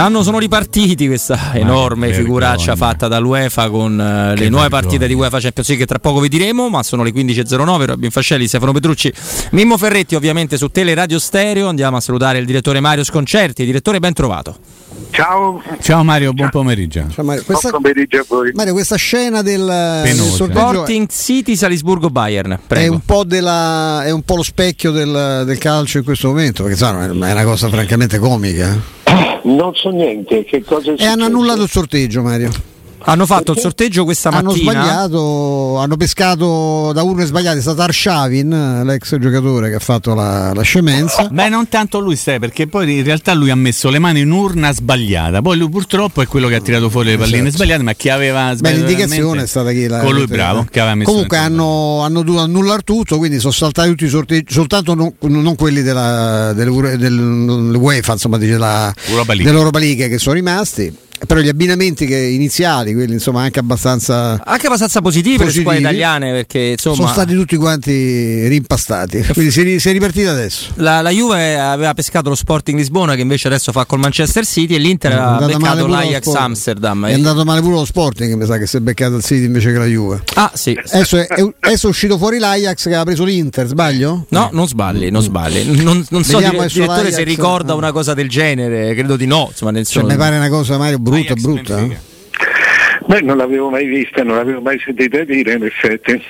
Quest'anno sono ripartiti questa enorme figuraccia fatta dall'UEFA con uh, le nuove vergogna. partite di UEFA Champions League che tra poco vi diremo, ma sono le 15.09, Robin Fascelli, Stefano Petrucci, Mimmo Ferretti ovviamente su Tele Radio Stereo, andiamo a salutare il direttore Mario Sconcerti, direttore ben trovato. Ciao. Ciao Mario, buon pomeriggio. Ciao Mario. Questa, buon pomeriggio a voi. Mario, questa scena del, del Sporting City Salisburgo Bayern è un, della, è un, po lo specchio del, del, calcio in questo momento, perché sa, è una cosa francamente comica. Non so niente, che cosa è E hanno annullato il sorteggio, Mario. Hanno fatto il sorteggio questa mattina. Hanno sbagliato, hanno pescato da urne sbagliate. È stato Arshavin, l'ex giocatore che ha fatto la, la scemenza. Beh, non tanto lui, stai, perché poi in realtà lui ha messo le mani in urna sbagliata. Poi lui purtroppo è quello che ha tirato fuori le palline esatto. sbagliate, ma chi aveva sbagliato. Beh, l'indicazione è stata chi la. Con lui bravo, che aveva messo Comunque hanno, hanno, dovuto annullare tutto, quindi sono saltati tutti i sorteggi, soltanto non, non quelli della, dell'UEFA, insomma, dice la, dell'Europa League che sono rimasti però gli abbinamenti iniziali, quelli insomma anche abbastanza anche abbastanza positivi, per le squadre italiane perché insomma sono stati tutti quanti rimpastati. Quindi si, è ripartita adesso. La, la, Juve aveva pescato lo Sporting Lisbona che invece adesso fa col Manchester City e l'Inter ha beccato l'Ajax Amsterdam. È andato male pure lo Sporting, mi sa che si è beccato il City invece che la Juve. Ah, sì. Adesso è, è, adesso è uscito fuori l'Ajax che ha preso l'Inter, sbaglio? No, non sbagli, non sbagli. Non, non so dire, direttore se ricorda una cosa del genere, credo di no, insomma, nel cioè, mi pare una cosa Mario brutta, Ajax brutta. Eh? Beh, non l'avevo mai vista, non l'avevo mai sentita dire in effetti.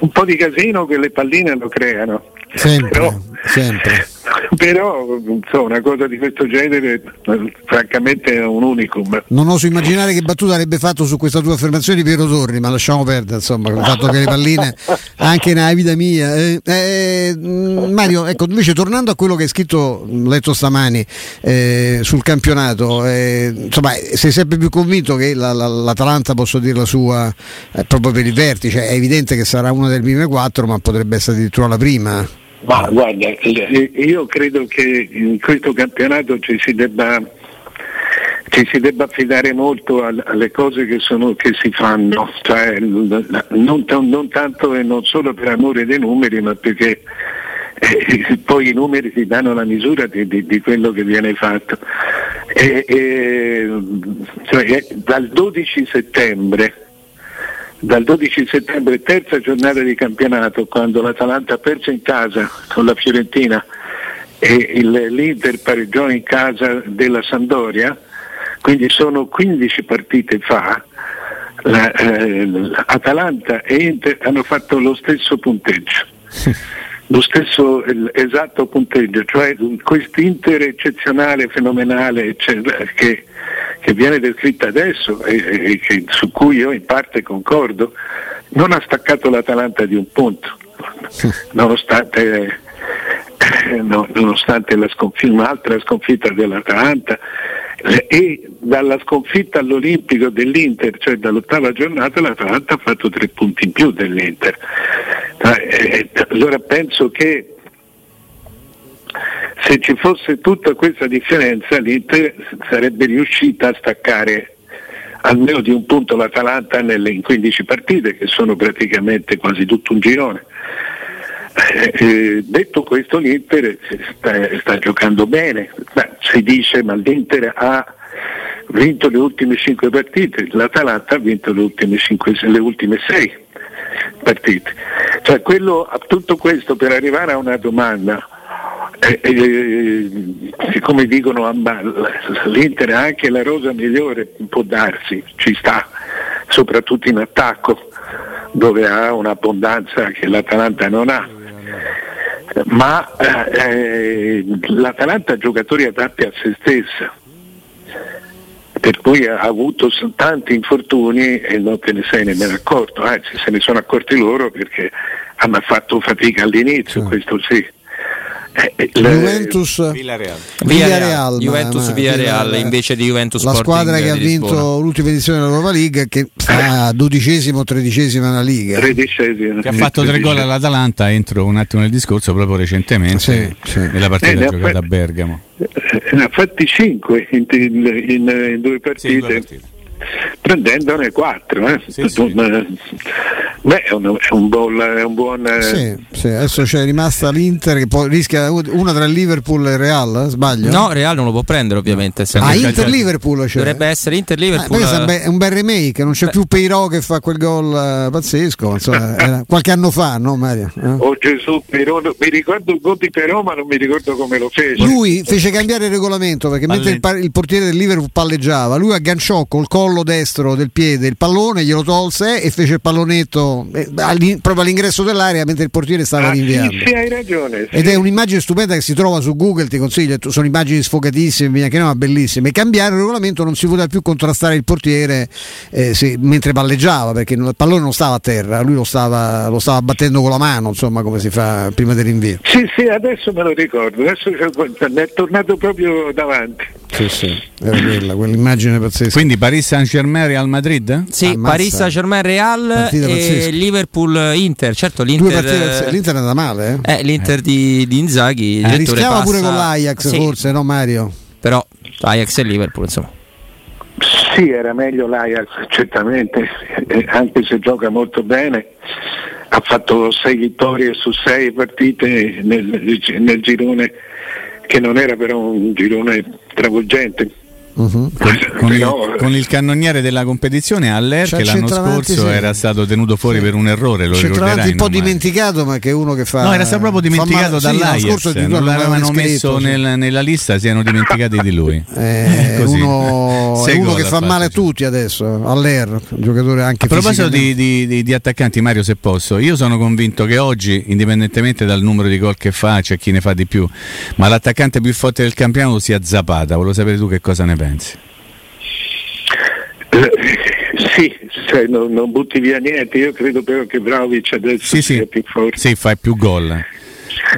Un po' di casino che le palline lo creano. Sempre, Però, sempre. Però insomma, una cosa di questo genere francamente è un unicum. Non oso immaginare che battuta avrebbe fatto su questa tua affermazione Piero Torri, ma lasciamo perdere insomma, il fatto che le palline anche nella vita mia. Eh, eh, Mario, ecco, invece tornando a quello che hai scritto, letto stamani eh, sul campionato, eh, insomma, sei sempre più convinto che la, la, l'Atalanta, posso dire la sua, eh, proprio per il vertice, è evidente che sarà una delle prime quattro, ma potrebbe essere addirittura la prima. Ma guarda, io credo che in questo campionato ci si debba, ci si debba affidare molto alle cose che, sono, che si fanno, cioè, non, non, tanto e non solo per amore dei numeri, ma perché eh, poi i numeri ti danno la misura di, di, di quello che viene fatto. E, e, cioè, eh, dal 12 settembre dal 12 settembre, terza giornata di campionato, quando l'Atalanta ha perso in casa con la Fiorentina e il, l'Inter pareggiò in casa della Sandoria, quindi sono 15 partite fa, la, eh, Atalanta e Inter hanno fatto lo stesso punteggio. lo stesso esatto punteggio, cioè quest'Inter eccezionale, fenomenale, eccetera, che che viene descritta adesso e, e che, su cui io in parte concordo, non ha staccato l'Atalanta di un punto, nonostante, eh, no, nonostante la sconfitta, un'altra sconfitta dell'Atalanta e dalla sconfitta all'Olimpico dell'Inter, cioè dall'ottava giornata, l'Atalanta ha fatto tre punti in più dell'Inter. Eh, eh allora penso che se ci fosse tutta questa differenza l'Inter sarebbe riuscita a staccare almeno di un punto l'Atalanta nelle, in 15 partite che sono praticamente quasi tutto un girone. Eh, eh, detto questo l'Inter sta, sta giocando bene, Beh, si dice ma l'Inter ha vinto le ultime 5 partite, l'Atalanta ha vinto le ultime, 5, le ultime 6 partite. Cioè, quello, tutto questo per arrivare a una domanda eh, eh, siccome dicono l'Inter ha anche la rosa migliore, può darsi, ci sta, soprattutto in attacco, dove ha un'abbondanza che l'Atalanta non ha. Ma eh, l'Atalanta ha giocatori adatti a se stessa, per cui ha avuto tanti infortuni e non te ne sei nemmeno accorto, anzi se ne sono accorti loro perché hanno fatto fatica all'inizio, questo sì Eh, la- Juventus Villarreal. Villarreal, Juventus ma- Villarreal invece di Juventus la Sporting squadra che ha vinto Lisbona. l'ultima edizione dell'Europa League che sta dodicesima o tredicesima nella Liga. tredicesima. Che ha fatto tre gol all'Atalanta, entro un attimo nel discorso, proprio recentemente, Sì, sì. nella partita Eh, giocata a Bergamo. Eh, Ne ha fatti 5 in, in- in- in due partite, Sì, due partite. Prendendone 4. Sì, sì. Beh, è un, è un buon... È un buon eh, Sì, sì, adesso c'è rimasta l'Inter che poi rischia una tra il Liverpool e il Real, eh, sbaglio? No, Real non lo può prendere ovviamente. essendo Ah. Inter-Liverpool c'è. Dovrebbe essere Ah, Inter-Liverpool. questo è un bel remake, non c'è più Peirò che fa quel gol eh, pazzesco, insomma, era qualche anno fa, no Mario? Eh? Oh Gesù, Però, mi ricordo il gol di Però ma non mi ricordo come lo fece. Lui fece cambiare il regolamento perché mentre il, par- il portiere del Liverpool palleggiava, lui agganciò col collo destro del piede il pallone, glielo tolse e fece il pallonetto eh, all'in- proprio all'ingresso dell'area mentre il portiere stava Ah, sì, rinviando. sì, hai ragione. sì. Ed è un'immagine stupenda che si trova su Google, ti consiglio, sono immagini sfogatissime, neanche no, ma bellissime. Cambiare il regolamento non si poteva più contrastare il portiere eh, se- mentre palleggiava, perché il pallone non stava a terra, lui lo stava, lo stava battendo con la mano, insomma, come si fa prima del rinvio. Sì, sì, adesso me lo ricordo, adesso mi è tornato proprio davanti. Sì, sì, era quella, quell'immagine pazzesca. Quindi Paris Saint-Germain Real Madrid? Sì, Ammazza. Paris Saint-Germain Real Partita e pazzesca. Liverpool Inter. Certo, l'Inter partite, l'Inter è andata male, eh? eh, l'Inter di, di Inzaghi Eh, rischiava pure passa- con l'Ajax Sì, forse, no Mario? Però Ajax e Liverpool, insomma. Sì, era meglio l'Ajax, certamente, eh, anche se gioca molto bene. Ha fatto sei vittorie su sei partite nel, nel girone, che non era però un girone travolgente. Mhm. Con il, Però, con il cannoniere della competizione Aller C'è che l'anno scorso sì. era stato tenuto fuori Sì. per un errore, lo ricorderai. un po' Mario? dimenticato, ma che è uno che fa. No, era stato proprio fa dimenticato male- sì, l'anno dall'Ajax, scorso non l'avevano messo sì. nel- nella lista, si erano dimenticati di lui. Eh, Così. uno, è Sei uno che fa male a tutti adesso. Aller, un giocatore anche A proposito di, di- di- di attaccanti, Mario, se posso, io sono convinto che oggi, indipendentemente dal numero di gol che fa, c'è chi ne fa di più, ma l'attaccante più forte del campionato sia Zapata. Volevo sapere tu che cosa ne pensi. Eh, sì, cioè, non, non butti via niente, io credo però che Vlaovic adesso Sì, sia sì, più forte. sì, fai più gol.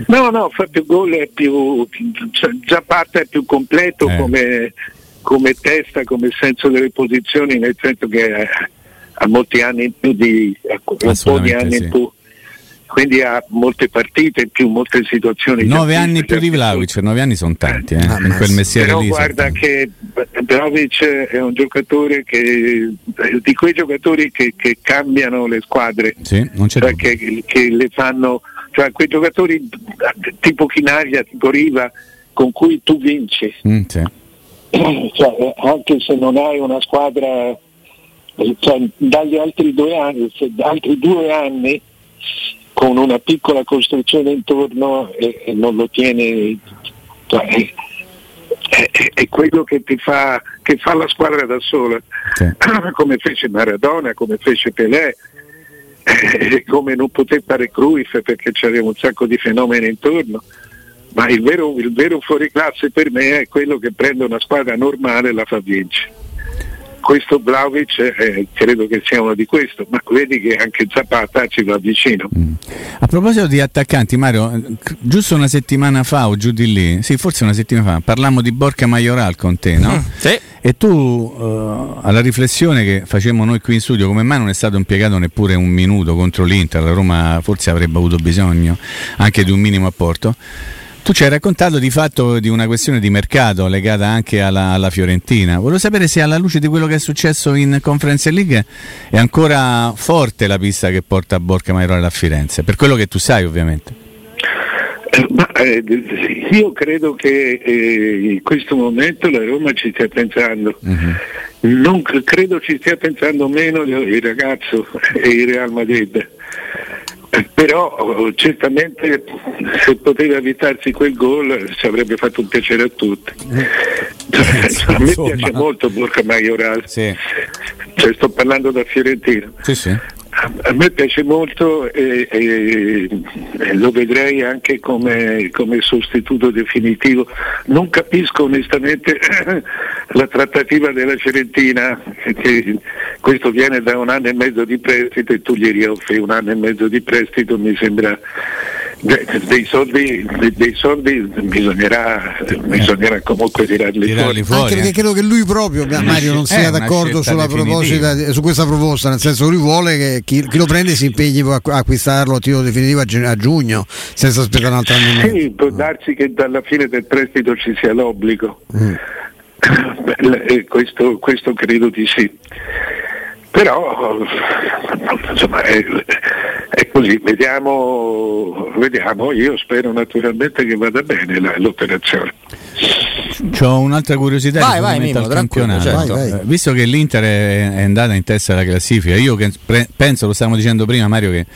No, no, fa più gol, è più, cioè, Zapata è più completo Eh. come, come testa, come senso delle posizioni, nel senso che ha, ha molti anni in più di, ha un po' di anni sì. in più, quindi ha molte partite in più, molte situazioni. Nove anni più di. Vlaovic, nove anni sono tanti, eh, Ammazza. in quel mestiere Però lì. guarda che Vlaovic è un giocatore che di quei giocatori che, che cambiano le squadre, Sì, non c'è cioè che, che le fanno, cioè quei giocatori tipo Chinaglia, tipo Riva, con cui tu vinci. Mm, sì. Cioè, anche se non hai una squadra eh, cioè, dagli altri due anni, altri due anni con una piccola costruzione intorno e, e non lo tieni cioè, è, è- è quello che ti fa che fa la squadra da sola Sì. come fece Maradona come fece Pelé eh, come non poté fare Cruyff perché c'aveva un sacco di fenomeni intorno ma il vero, il vero fuoriclasse per me è quello che prende una squadra normale e la fa vincere. Questo Vlaovic eh, credo che sia uno di questo, ma vedi che anche Zapata ci va vicino. Mm. A proposito di attaccanti, Mario, giusto una settimana fa o giù di lì, sì, forse una settimana fa, parlammo di Borca Majoral con te, no? Sì. E tu, eh, alla riflessione che facemmo noi qui in studio, come mai non è stato impiegato neppure un minuto contro l'Inter, la Roma forse avrebbe avuto bisogno anche di un minimo apporto, tu ci hai raccontato di fatto di una questione di mercato legata anche alla, alla Fiorentina. Volevo sapere se alla luce di quello che è successo in Conference League è ancora forte la pista che porta Borca Majoral a Firenze, per quello che tu sai ovviamente. Eh, ma, eh, io credo che eh, in questo momento la Roma ci stia pensando. Mhm. Non cr- credo ci stia pensando meno il ragazzo e il Real Madrid. Eh, Però oh, certamente se poteva evitarsi quel gol ci avrebbe fatto un piacere a tutti. Cioè, a me piace molto Borca Majoral, Sì, cioè, sto parlando da Fiorentino. sì, sì. A me piace molto e, e- e lo vedrei anche come, come sostituto definitivo. Non capisco onestamente la trattativa della Fiorentina, che questo viene da un anno e mezzo di prestito e tu gli rioffri un anno e mezzo di prestito, mi sembra, dei, soldi, de, dei soldi bisognerà, bisognerà comunque tirarli, tirarli fuori. fuori. Anche perché eh. credo che lui proprio, Mario, non sia d'accordo su questa proposta, nel senso che lui vuole che chi, chi, lo prende si impegni a acquistarlo a titolo definitivo a, a giugno, senza aspettare un altro anno. Sì, può darsi che dalla fine del prestito ci sia l'obbligo. Mm. Beh, questo, questo credo di sì però insomma così, vediamo, vediamo, io spero naturalmente che vada bene la, l'operazione. Ho un'altra curiosità vai, vai, Mimo, campionato. Certo. Vai, vai. Visto che l'Inter è andata in testa alla classifica, io penso, lo stavamo dicendo prima Mario, che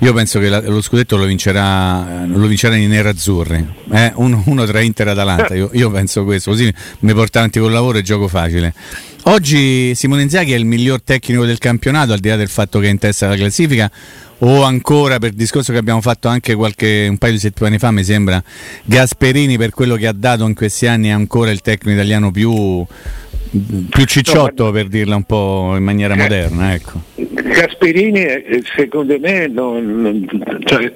io penso che la, lo scudetto lo vincerà, lo vincerà i nerazzurri, eh? uno, uno, tra Inter e Atalanta, io, io penso questo, così mi porta avanti col lavoro e gioco facile. Oggi Simone Inzaghi è il miglior tecnico del campionato, al di là del fatto che è in testa alla classifica, o ancora per il discorso che abbiamo fatto anche qualche, un paio di settimane fa, mi sembra, Gasperini per quello che ha dato in questi anni è ancora il tecnico italiano più, più cicciotto per dirla un po' in maniera moderna. Ecco. Gasperini eh, secondo me non, cioè,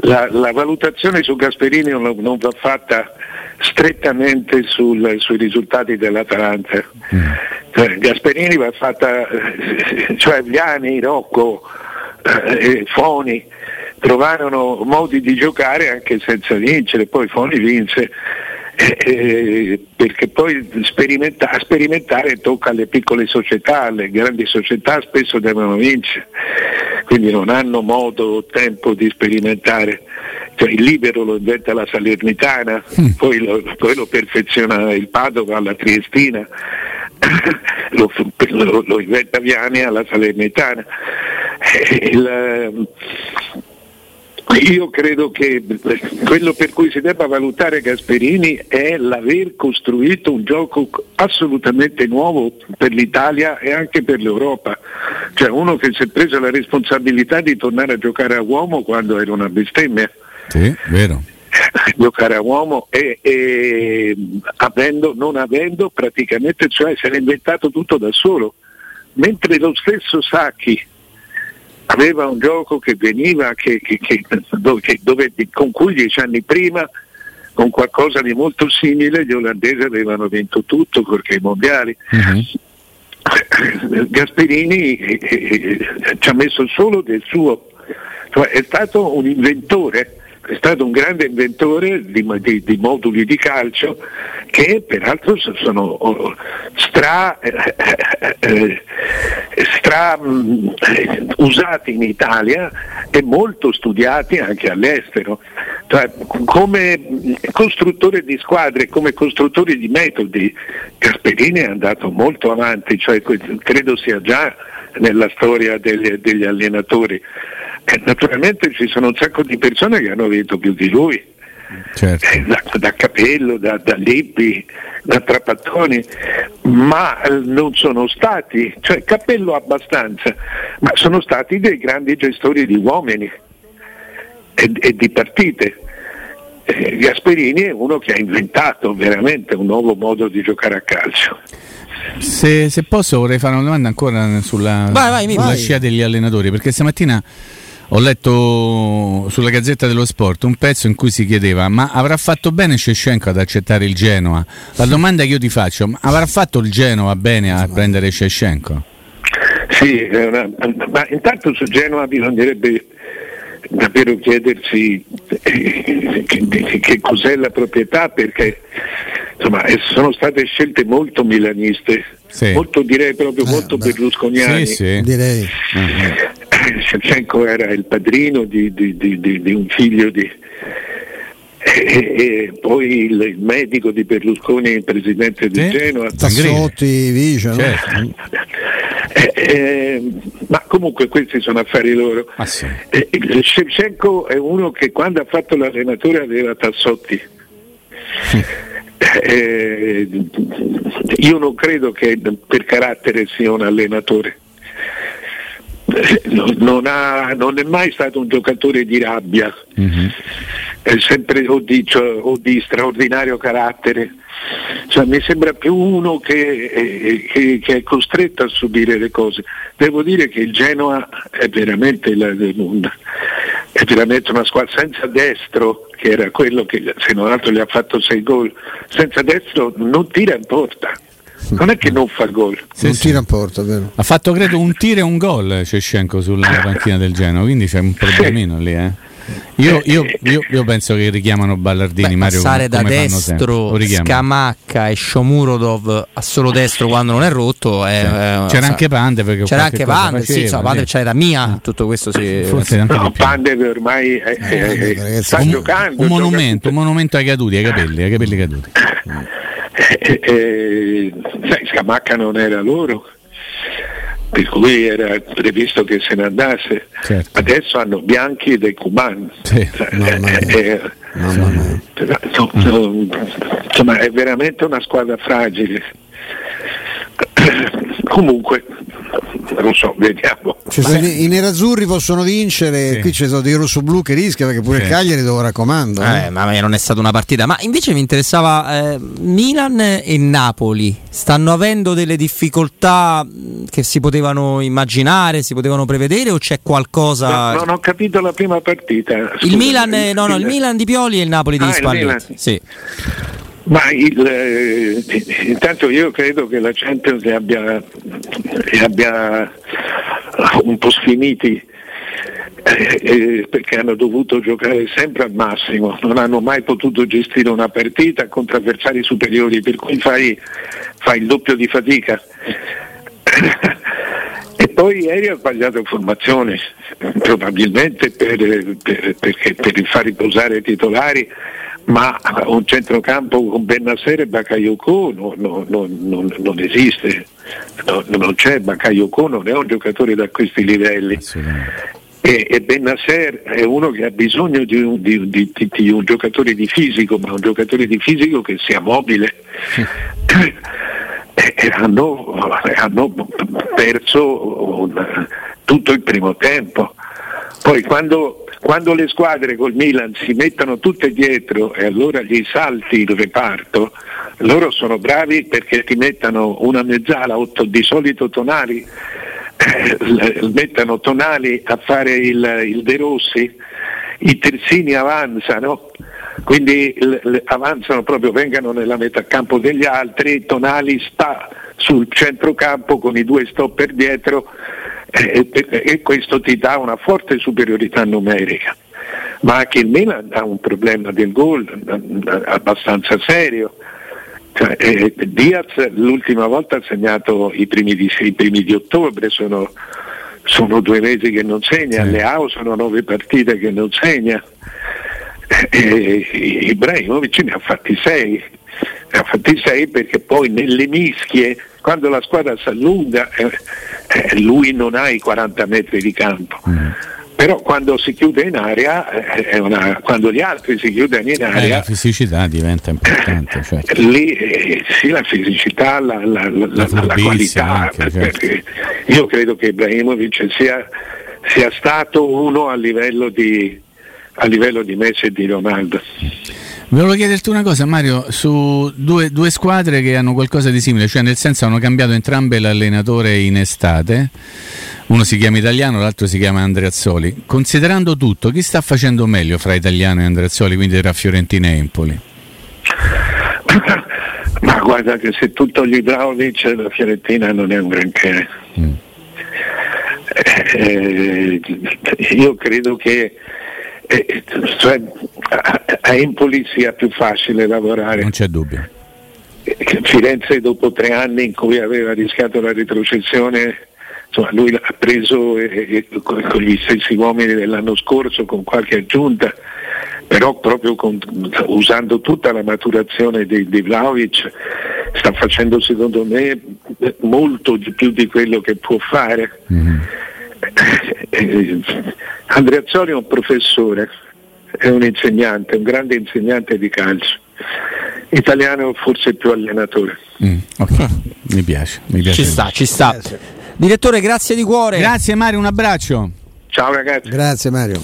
la, la, valutazione su Gasperini non, non va fatta strettamente sul, sui risultati dell'Atalanta. Mm. Cioè, Gasperini va fatta, eh, cioè Viani, Rocco, eh, Foni trovarono modi di giocare anche senza vincere, poi Foni vinse. Eh, eh, perché poi sperimenta- sperimentare tocca alle piccole società, alle grandi società spesso devono vincere, quindi non hanno modo o tempo di sperimentare. Cioè, il libero lo inventa la Salernitana, mm. poi, lo, poi, lo, perfeziona il Padova, la Triestina, lo, lo, lo inventa Viani alla Salernitana. Il, io credo che quello per cui si debba valutare Gasperini è l'aver costruito un gioco assolutamente nuovo per l'Italia e anche per l'Europa. Cioè uno che si è preso la responsabilità di tornare a giocare a uomo quando era una bestemmia. Sì, vero. giocare a uomo e, e avendo, non avendo praticamente, cioè si era inventato tutto da solo. Mentre lo stesso Sacchi aveva un gioco che veniva, che, che, che, dove, con cui dieci anni prima con qualcosa di molto simile gli olandesi avevano vinto tutto perché i mondiali. Uh-huh. Gasperini eh, eh, ci ha messo solo del suo, cioè è stato un inventore è stato un grande inventore di, di, di moduli di calcio che peraltro sono oh, stra, eh, eh, stra mh, mm, usati in Italia e molto studiati anche all'estero. Cioè, come costruttore di squadre, come costruttore di metodi, Gasperini è andato molto avanti, cioè, credo sia già nella storia degli, degli allenatori. Eh, naturalmente ci sono un sacco di persone che hanno vinto più di lui. Certo. Eh, da, da, Capello, da, da Lippi, da Trapattoni, ma eh, non sono stati, cioè Capello abbastanza, ma sono stati dei grandi gestori di uomini e, e di partite. Eh, Gasperini è uno che ha inventato veramente un nuovo modo di giocare a calcio. Se, se posso vorrei fare una domanda ancora sulla, vai, vai, sulla scia degli allenatori, perché stamattina ho letto sulla Gazzetta dello Sport un pezzo in cui si chiedeva ma avrà fatto bene Shevchenko ad accettare il Genoa? La domanda che io ti faccio, ma avrà fatto il Genoa bene a prendere Shevchenko? Sì, ma intanto su Genoa bisognerebbe davvero chiedersi eh, che, che, cos'è la proprietà perché insomma, sono state scelte molto milaniste, sì. molto direi proprio molto eh, berlusconiane. Sì, sì. Direi. Uh-huh. Shevchenko era il padrino di, di, di, di un figlio di, e, e, poi il, il, medico di Berlusconi, il presidente di sì, Genoa. Tassotti, Vice. Certo. Eh, eh, ma comunque questi sono affari loro. Ah, sì. eh, Shevchenko è uno che quando ha fatto l'allenatore aveva Tassotti. Eh, io non credo che per carattere sia un allenatore non, ha, non, è mai stato un giocatore di rabbia, mm-hmm. è sempre o di, cioè, o di straordinario carattere. Cioè, mi sembra più uno che, eh, che, che, è costretto a subire le cose. Devo dire che il Genoa è veramente, la, è veramente una squadra senza destro, che era quello che se non altro gli ha fatto sei gol, senza destro non tira in porta. Non è che non fa gol. Sì, non sì. tira in porta, vero? Ha fatto credo un tiro e un gol Cescenco sulla panchina del Genoa, quindi c'è un problemino sì. lì, eh. Io, io, io, io, penso che richiamano Ballardini Beh, Mario passare da destro Scamacca e Shomurodov a solo destro quando non è rotto è, eh, c'era anche Pande c'era anche Pande sì, so, Pande c'era mia tutto questo sì. forse anche no, Pande ormai è, è, è, sta un, giocando un monumento, un monumento ai caduti ai capelli ai capelli caduti eh, eh, sai, Scamacca non era loro per cui era previsto che se ne andasse. Certo. Adesso hanno Bianchi e De Cuban. Sì. Eh, insomma, è veramente una squadra fragile. Comunque, non so, vediamo. Cioè, I nerazzurri possono vincere, sì. qui c'è stato dei rossoblu che rischia perché pure sì. il Cagliari lo raccomando. Eh, ma non è stata una partita. Ma invece mi interessava eh, Milan e Napoli. Stanno avendo delle difficoltà che si potevano immaginare, si potevano prevedere o c'è qualcosa. No, non ho capito la prima partita. Scusa, il Milan, il, no, no, il Milan di Pioli e il Napoli di ah, Spalletti. Sì. Ma il, eh, intanto io credo che la Champions li abbia, li abbia un po' sfiniti eh, eh, perché hanno dovuto giocare sempre al massimo, non hanno mai potuto gestire una partita contro avversari superiori, per cui fai, fai il doppio di fatica. e poi ieri ha sbagliato formazione, probabilmente per, per, perché per far riposare i titolari ma un centrocampo con Bennaser e Bakayoko no, no, no, non esiste, non c'è Bakayoko, non è un giocatore da questi livelli. E, e Bennaser è uno che ha bisogno di un, di, di, di un, giocatore di fisico, ma un giocatore di fisico che sia mobile. e, e hanno, hanno, perso un, tutto il primo tempo. Poi quando quando le squadre col Milan si mettono tutte dietro e allora gli salti il reparto, loro sono bravi perché ti mettono una mezzala, otto, di solito tonali, eh, mettono tonali a fare il, il De Rossi, i terzini avanzano, quindi avanzano proprio, vengano nella metà campo degli altri, Tonali sta sul centrocampo con i due stopper dietro eh, e questo ti dà una forte superiorità numerica. Ma anche il Milan ha un problema del gol abbastanza serio. Cioè, eh, Diaz l'ultima volta ha segnato i primi di, i primi di ottobre, sono, sono, due mesi che non segna, sì. Leao sono nove partite che non segna, eh, Ibrahimovic ne ha fatti sei, ne ha fatti sei perché poi nelle mischie quando la squadra si allunga eh, eh, lui non ha i 40 metri di campo. Mm. Però quando si chiude in area, eh, una, quando gli altri si chiudono in area, eh, la fisicità diventa importante. Certo. Lì sì, la fisicità, la, la, la, la qualità. Anche, certo. Io credo che Ibrahimovic sia, sia stato uno a livello di, a livello di Messi e di Ronaldo. Volevo chiederti una cosa, Mario, su due, due, squadre che hanno qualcosa di simile, cioè nel senso hanno cambiato entrambe l'allenatore in estate, uno si chiama Italiano, l'altro si chiama Andreazzoli. Considerando tutto, chi sta facendo meglio fra Italiano e Andreazzoli, quindi tra Fiorentina e Empoli? Ma guarda che se tutto gli Idraulic la Fiorentina non è un granché. Mm. Eh, io credo che eh, cioè, a Empoli sia più facile lavorare. Non c'è dubbio. Firenze dopo tre anni in cui aveva rischiato la retrocessione, insomma, lui ha preso eh, eh con gli stessi uomini dell'anno scorso, con qualche aggiunta, però proprio con, usando tutta la maturazione di, di Vlaovic sta facendo secondo me molto di più di quello che può fare. Mm-hmm. Andrea Zoli è un professore, è un insegnante, un grande insegnante di calcio. Italiano forse più allenatore. Mm, okay. mi, piace, mi piace. Ci sta, ci sta. Direttore, grazie di cuore. Grazie Mario, un abbraccio. Ciao ragazzi. Grazie Mario.